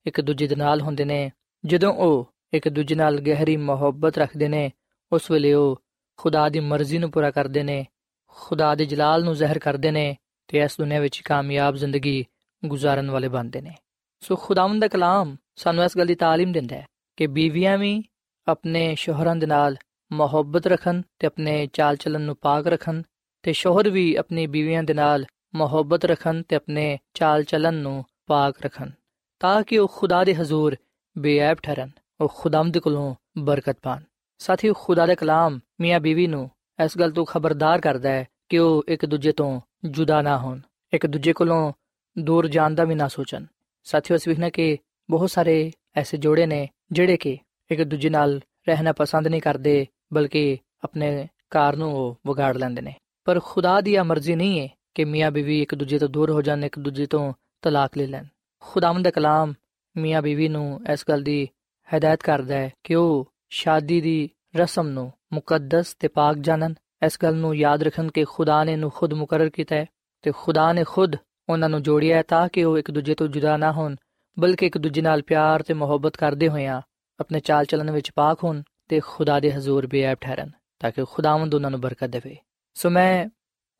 ਇੱਕ ਦੂਜੇ ਦੇ ਨਾਲ ਹੁੰਦੇ ਨੇ, ਜਦੋਂ ਉਹ ਇੱਕ ਦੂਜੇ ਨਾਲ ਗਹਿਰੀ ਮੁਹੱਬਤ ਰੱਖਦੇ ਨੇ ਉਸ ਵੇਲੇ ਉਹ ਖੁਦਾ ਦੀ ਮਰਜ਼ੀ ਨੂੰ ਪੂਰਾ ਕਰਦੇ ਨੇ, ਖੁਦਾ ਦੇ ਜਲਾਲ ਨੂੰ ਜ਼ਾਹਿਰ ਕਰਦੇ ਨੇ ਤੇ ਇਸ ਦੁਨੀਆਂ ਵਿੱਚ ਕਾਮਯਾਬ ਜ਼ਿੰਦਗੀ ਗੁਜ਼ਾਰਨ ਵਾਲੇ ਬਣਦੇ ਨੇ। ਸੋ ਖੁਦਾਵੰਦ ਦਾ ਕਲਾਮ ਸਾਨੂੰ ਇਸ ਗੱਲ ਦੀ ਤਾਲੀਮ ਦਿੰਦਾ ਹੈ ਕਿ ਬੀਵੀਆਂ ਵੀ ਆਪਣੇ ਸ਼ੋਹਰਾਂ ਦੇ ਨਾਲ ਮੁਹੱਬਤ ਰੱਖਣ ਤੇ ਆਪਣੇ ਚਾਲ ਚੱਲਣ ਨੂੰ ਪਾਕ ਰੱਖਣ ਤੇ ਸ਼ੋਹਰ ਵੀ ਆਪਣੀ ਬੀਵੀਆਂ ਦੇ ਨਾਲ ਮੁਹੱਬਤ ਰੱਖਣ ਤੇ ਆਪਣੇ ਚਾਲ ਚੱਲਣ ਨੂੰ ਪਾਕ ਰੱਖਣ ਤਾਂ ਕਿ ਉਹ ਖੁਦਾ ਦੇ ਹਜ਼ੂਰ ਬੇਅਬ ਠਹਿਰਨ, ਉਹ ਖੁਦਾਮ ਦੇ ਕੋਲੋਂ ਬਰਕਤ ਪਾਣ। ਸਾਥੀ, ਖੁਦਾ ਦਾ ਕਲਾਮ, ਮੀਆਂ ਬੀਵੀ ਨੂੰ ਇਸ ਗੱਲ ਤੋਂ ਖਬਰਦਾਰ ਕਰਦਾ ਹੈ ਕਿ ਉਹ ਇੱਕ ਦੂਜੇ ਤੋਂ ਜੁਦਾ ਨਾ ਹੋਣ। ਇੱਕ ਦੂਜੇ ਕੋਲੋਂ ਦੂਰ ਜਾਣ ਦਾ ਵੀ ਨਾ ਸੋਚਣ। ਸਾਥੀਓ, ਅਸੀਂ ਵੇਖਣਾ ਕਿ ਬਹੁਤ ਸਾਰੇ ਐਸੇ ਜੋੜੇ ਨੇ ਜਿਹੜੇ ਕਿ ਇੱਕ ਦੂਜੇ ਨਾਲ ਰਹਿਣਾ ਪਸੰਦ ਨਹੀਂ ਕਰਦੇ, ਬਲਕਿ ਆਪਣੇ ਘਰ ਨੂੰ ਉਹ ਵਿਗਾੜ ਲੈਂਦੇ ਨੇ। ਪਰ ਖੁਦਾ ਦੀ ਆ ਮਰਜ਼ੀ ਨਹੀਂ ਹੈ ਕਿ ਮੀਆਂ ਬੀਵੀ ਇੱਕ ਦੂਜੇ ਤੋਂ ਦੂਰ ਹੋ ਜਾਣ, ਇੱਕ ਦੂਜੇ ਤੋਂ ਤਲਾਕ ਲੈ ਲੈਣ। ਖੁਦਾਵੰਦ ਦਾ ਕਲਾਮ ਮੀਆਂ ਬੀਵੀ ਨੂੰ ਇਸ ਗੱਲ ਦੀ ਹਦਾਇਤ ਕਰਦਾ ਹੈ ਕਿ ਉਹ ਸ਼ਾਦੀ ਦੀ ਰਸਮ ਨੂੰ ਮੁਕੱਦਸ ਤੇ ਪਾਕ ਜਾਣਨ। ਇਸ ਗੱਲ ਨੂੰ ਯਾਦ ਰੱਖਣ ਕਿ ਖੁਦਾ ਨੇ ਨੂੰ ਖੁਦ ਮੁਕਰਰ ਕੀਤਾ ਹੈ ਤੇ ਖੁਦਾ ਨੇ ਖੁਦ ਉਹਨਾਂ ਨੂੰ ਜੋੜਿਆ ਹੈ ਤਾਂ ਕਿ ਉਹ ਇੱਕ ਦੂਜੇ ਤੋਂ ਜੁਦਾ ਨਾ ਹੋਣ, ਬਲਕਿ ਇੱਕ ਦੂਜੇ ਨਾਲ ਪਿਆਰ ਤੇ ਮੁਹੱਬਤ ਕਰਦੇ ਹੋਇਆਂ ਆਪਣੇ ਚਾਲ ਚੱਲਣ ਵਿੱਚ ਪਾਕ ਹੋਣ ਤੇ ਖੁਦਾ ਦੇ ਹਜ਼ੂਰ ਬੇਅਬ ਠਹਿਰਨ, ਤਾਂ ਕਿ ਖੁਦਾਵੰਦ ਉਹਨਾਂ ਨੂੰ ਬਰਕਤ ਦੇਵੇ। ਸੋ ਮੈਂ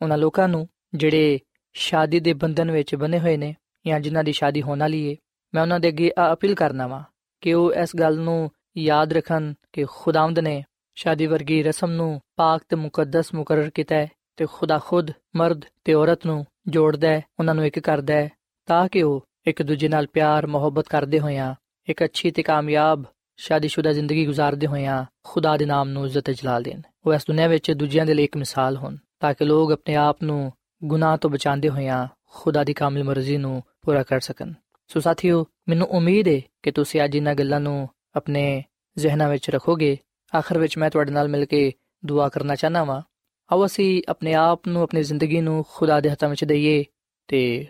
ਉਹਨਾਂ ਲੋਕਾਂ ਨੂੰ ਜਿਹੜੇ ਸ਼ਾਦੀ ਦੇ ਬੰਧਨ ਵਿੱਚ ਬਨੇ ਹੋਏ ਨੇ ਜਾਂ ਜਿਨ੍ਹਾਂ ਦੀ ਸ਼ਾਦੀ ਹੋਣ ਵਾਲੀ ਹੈ ਮੈਂ ਉਹਨਾਂ ਦੇ ਅੱਗੇ ਆ ਅਪੀਲ ਕਰਨਾ ਵਾਂ ਕਿ ਉਹ ਇਸ ਗੱਲ ਨੂੰ ਯਾਦ ਰੱਖਣ ਕਿ ਖੁਦਾਵੰਦ ਨੇ ਸ਼ਾਦੀ ਵਰਗੀ ਰਸਮ ਨੂੰ ਪਾਕ ਤੇ ਮੁਕੱਦਸ ਮੁਕਰਰ ਕੀਤਾ ਹੈ ਤੇ ਖੁਦਾ ਖੁਦ ਮਰਦ ਤੇ ਔਰਤ ਨੂੰ ਜੋੜਦਾ ਹੈ, ਉਹਨਾਂ ਨੂੰ ਇੱਕ ਕਰਦਾ ਹੈ, ਤਾਂ ਕਿ ਉਹ ਇੱਕ ਦੂਜੇ ਨਾਲ ਪਿਆਰ, ਮੁਹੱਬਤ ਕਰਦੇ ਹੋਇਆਂ, ਇੱਕ ਅੱਛੀ ਤੇ ਕਾਮਯਾਬ ਸ਼ਾਦੀशुदा ਜ਼ਿੰਦਗੀ گزارਦੇ ਹੋਇਆਂ ਖੁਦਾ ਦੇ ਨਾਮ ਨੂੰ ਇੱਜ਼ਤ ਜਲਾਲ ਦੇਣ। ਉਹ ਇਸ ਦੁਨੀਆ ਵਿੱਚ ਦੂਜਿਆਂ ਦੇ ਲਈ ਇੱਕ ਮਿਸਾਲ ਹੋਣ, ਤਾਂ ਕਿ ਲੋਕ ਆਪਣੇ ਆਪ ਨੂੰ ਗੁਨਾਹ ਤੋਂ ਬਚਾਉਂਦੇ ਹੋਇਆਂ ਖੁਦਾ ਦੀ ਕਾਮਿਲ ਮਰਜ਼ੀ ਨੂੰ ਪੂਰਾ ਕਰ ਸਕਣ। ਸੋ ਸਾਥੀਓ, ਮੈਨੂੰ ਉਮੀਦ ਹੈ ਕਿ ਤੁਸੀਂ ਅੱਜ ਇਹਨਾਂ ਗੱਲਾਂ ਨੂੰ ਆਪਣੇ ਜ਼ਿਹਨਾਂ ਵਿੱਚ ਰੱਖੋਗੇ, ਆਖਰ ਵਿੱਚ ਮੈਂ ਤੁਹਾਡੇ ਨਾਲ ਮਿਲ ਕੇ ਦੁਆ ਕਰਨਾ ਚਾਹਨਾ ਵਾਂ। ਆਓ ਅਸੀਂ ਆਪਣੇ ਆਪ ਨੂੰ, ਆਪਣੀ ਜ਼ਿੰਦਗੀ ਨੂੰ ਖੁਦਾ ਦੇ ਹੱਥਾਂ ਵਿੱਚ ਦਈਏ ਤੇ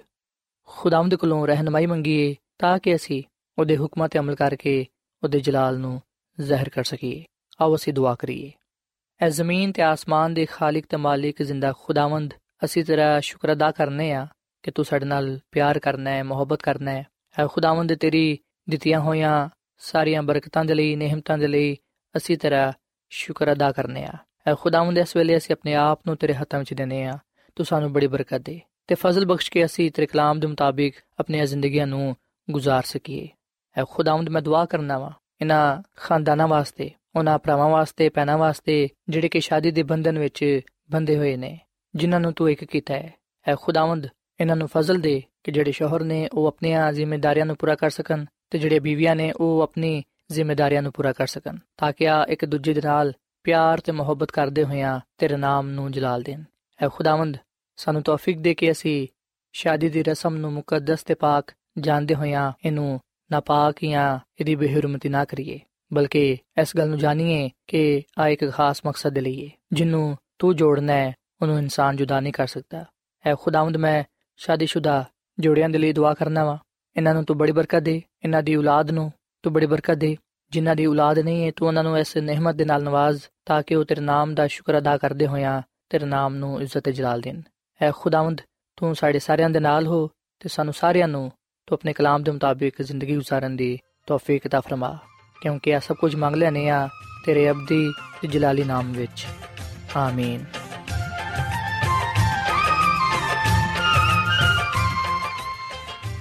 ਖੁਦਾਵੰਦ ਕੋਲੋਂ ਰਹਿਨਮਾਈ ਮੰਗੀਏ ਤਾਂ ਕਿ ਅਸੀਂ ਉਹਦੇ ਹੁਕਮਾਂ ਤੇ ਅਮਲ ਕਰਕੇ ਉਹਦੇ ਜਲਾਲ ਨੂੰ ਜ਼ਾਹਿਰ ਕਰ ਸਕੀਏ। ਆਓ ਅਸੀਂ ਦੁਆ ਕਰੀਏ। ਐ ਜ਼ਮੀਨ ਤੇ ਆਸਮਾਨ ਦੇ ਖਾਲਕ ਤੇ ਮਾਲਿਕ ਜ਼ਿੰਦਾ ਖੁਦਾਵੰਦ, ਅਸੀਂ ਤੇਰਾ ਸ਼ੁਕਰ ਅਦਾ ਕਰਨੇ ਆ ਕਿ ਤੂੰ ਸਾਡੇ ਨਾਲ ਪਿਆਰ ਕਰਨਾ ਹੈ, ਮੁਹੱਬਤ ਕਰਨਾ ਹੈ। ਐ ਖੁਦਾਵੰਦ ਤੇਰੀ ਦਿੱਤੀਆਂ ਹੋਈਆਂ ਸਾਰੀਆਂ ਬਰਕਤਾਂ ਦੇ ਲਈ ਨਿਹਮਤਾਂ ਦੇ ਲਈ ਅਸੀਂ ਤੇਰਾ ਸ਼ੁਕਰ ਅਦਾ ਕਰਨੇ ਆ। ਐ ਖੁਦਾਵੰਦ, ਇਸ ਵੇਲੇ ਅਸੀਂ ਆਪਣੇ ਆਪ ਨੂੰ ਤੇਰੇ ਹੱਥਾਂ ਵਿੱਚ ਦਿੰਨੇ ਆ। ਤੂੰ ਸਾਨੂੰ ਬੜੀ ਬਰਕਤ ਦੇ ਤੇ ਫਜ਼ਲ ਬਖਸ਼ ਕੇ ਅਸੀਂ ਤੇਰੇ ਕਲਾਮ ਦੇ ਮੁਤਾਬਿਕ ਆਪਣੀਆਂ ਜ਼ਿੰਦਗੀਆਂ ਨੂੰ ਗੁਜ਼ਾਰ ਸਕੀਏ। ਐ ਖੁਦਾਵੰਦ, ਮੈਂ ਦੁਆ ਕਰਨਾ ਵਾ ਇਹਨਾਂ ਖਾਨਦਾਨਾਂ ਵਾਸਤੇ, ਉਹਨਾਂ ਭਰਾਵਾਂ ਵਾਸਤੇ ਪੈਣਾ ਵਾਸਤੇ, ਜਿਹੜੇ ਕਿ ਸ਼ਾਦੀ ਦੇ ਬੰਧਨ ਵਿੱਚ ਬੰਦੇ ਹੋਏ ਨੇ, ਜਿਨ੍ਹਾਂ ਨੂੰ ਤੂੰ ਇੱਕ ਕੀਤਾ ਹੈ। ਐ ਖੁਦਾਵੰਦ, ਇਹਨਾਂ ਨੂੰ ਫਜ਼ਲ ਦੇ ਕਿ ਜਿਹੜੇ ਸ਼ੋਹਰ ਨੇ ਉਹ ਆਪਣੀਆਂ ਜ਼ਿੰਮੇਵਾਰੀਆਂ ਨੂੰ ਪੂਰਾ ਕਰ ਸਕਣ ਤੇ ਜਿਹੜੇ ਬੀਵੀਆਂ ਨੇ ਉਹ ਆਪਣੀ ਜ਼ਿੰਮੇਵਾਰੀਆਂ ਨੂੰ ਪੂਰਾ ਕਰ ਸਕਣ, ਤਾਂ ਕਿ ਆ ਇੱਕ ਦੂਜੇ ਦੇ ਨਾਲ ਪਿਆਰ ਤੇ ਮੁਹੱਬਤ ਕਰਦੇ ਹੋਇਆਂ ਤੇਰੇ ਨਾਮ ਨੂੰ ਜਲਾਲ ਦੇਣ। ਐ ਖੁਦਾਵੰਦ, ਸਾਨੂੰ ਤੌਫੀਕ ਦੇ ਕਿ ਅਸੀਂ ਸ਼ਾਦੀ ਦੀ ਰਸਮ ਨੂੰ ਮੁਕੱਦਸ ਤੇ ਪਾਕ ਜਾਣਦੇ ਹੋਇਆਂ ਇਹਨੂੰ ਨਾਪਾਕ ਜਾਂ ਇਹਦੀ ਬੇਹਰਮਤੀ ਨਾ ਕਰੀਏ, ਬਲਕਿ ਇਸ ਗੱਲ ਨੂੰ ਜਾਣੀਏ ਕਿ ਆ ਇੱਕ ਖਾਸ ਮਕਸਦ ਲਈ ਹੈ ਜਿਹਨੂੰ ਤੂੰ ਜੋੜਨਾ ਹੈ, ਉਹਨੂੰ ਇਨਸਾਨ ਜੁਦਾ ਨਹੀਂ ਕਰ ਸਕਦਾ। ਐ ਖੁਦਾਵੰਦ, ਮੈਂ ਸ਼ਾਦੀशुदा ਜੋੜਿਆਂ ਦੇ ਲਈ ਦੁਆ ਕਰਨਾ ਵਾ। ਇਹਨਾਂ ਨੂੰ ਤੂੰ ਬੜੀ ਬਰਕਤ ਦੇ, ਇਹਨਾਂ ਦੀ ਔਲਾਦ ਨੂੰ ਤੂੰ ਬੜੀ ਬਰਕਤ ਦੇ। ਜਿਨ੍ਹਾਂ ਦੀ ਔਲਾਦ ਨਹੀਂ ਹੈ, ਤੂੰ ਉਹਨਾਂ ਨੂੰ ਇਸ ਨਿਹਮਤ ਦੇ ਨਾਲ ਨਵਾਜ਼ ਤਾਂ ਕਿ ਉਹ ਤੇਰੇ ਨਾਮ ਦਾ ਸ਼ੁਕਰ ਅਦਾ ਕਰਦੇ ਹੋਇਆਂ ਤੇਰੇ ਨਾਮ ਨੂੰ ਇੱਜ਼ਤ ਤੇ ਜਲਾਲ ਦੇਣ। ਐ ਖੁਦਾਵੰਦ, ਤੂੰ ਸਾਡੇ ਸਾਰਿਆਂ ਦੇ ਨਾਲ ਹੋ ਤੇ ਸਾਨੂੰ ਸਾਰਿਆਂ ਨੂੰ ਤੂੰ ਆਪਣੇ ਕਲਾਮ ਦੇ ਮੁਤਾਬਿਕ ਜ਼ਿੰਦਗੀ گزارਣ ਦੀ ਤੌਫੀਕ عطا ਫਰਮਾ, ਕਿਉਂਕਿ ਇਹ ਸਭ ਕੁਝ ਮੰਗ ਲੈਨੇ ਆ ਤੇਰੇ ਅਬਦੀ ਤੇ ਜਲਾਲੀ ਨਾਮ ਵਿੱਚ। ਆਮੀਨ।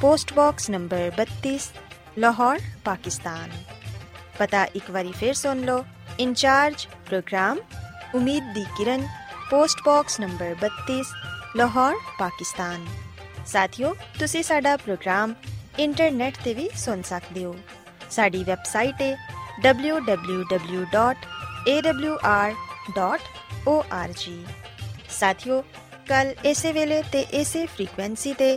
post box number 32 Lahore Pakistan ਪਤਾ ਇੱਕ ਵਾਰੀ ਫੇਰ ਸੁਣ ਲਓ ਇੰਚਾਰਜ ਪ੍ਰੋਗਰਾਮ ਉਮੀਦ ਦੀ ਕਿਰਨ post box number 32 Lahore Pakistan ਸਾਥਿਓ ਤੁਸੀਂ ਸਾਡਾ ਪ੍ਰੋਗਰਾਮ ਇੰਟਰਨੈਟ ਤੇ ਵੀ ਸੁਣ ਸਕਦੇ ਹੋ ਸਾਡੀ ਵੈਬਸਾਈਟ ਹੈ www.awr.org ਸਾਥਿਓ ਕੱਲ ਇਸੇ ਵੇਲੇ ਤੇ ਇਸੇ ਫ੍ਰੀਕੁਐਂਸੀ ਤੇ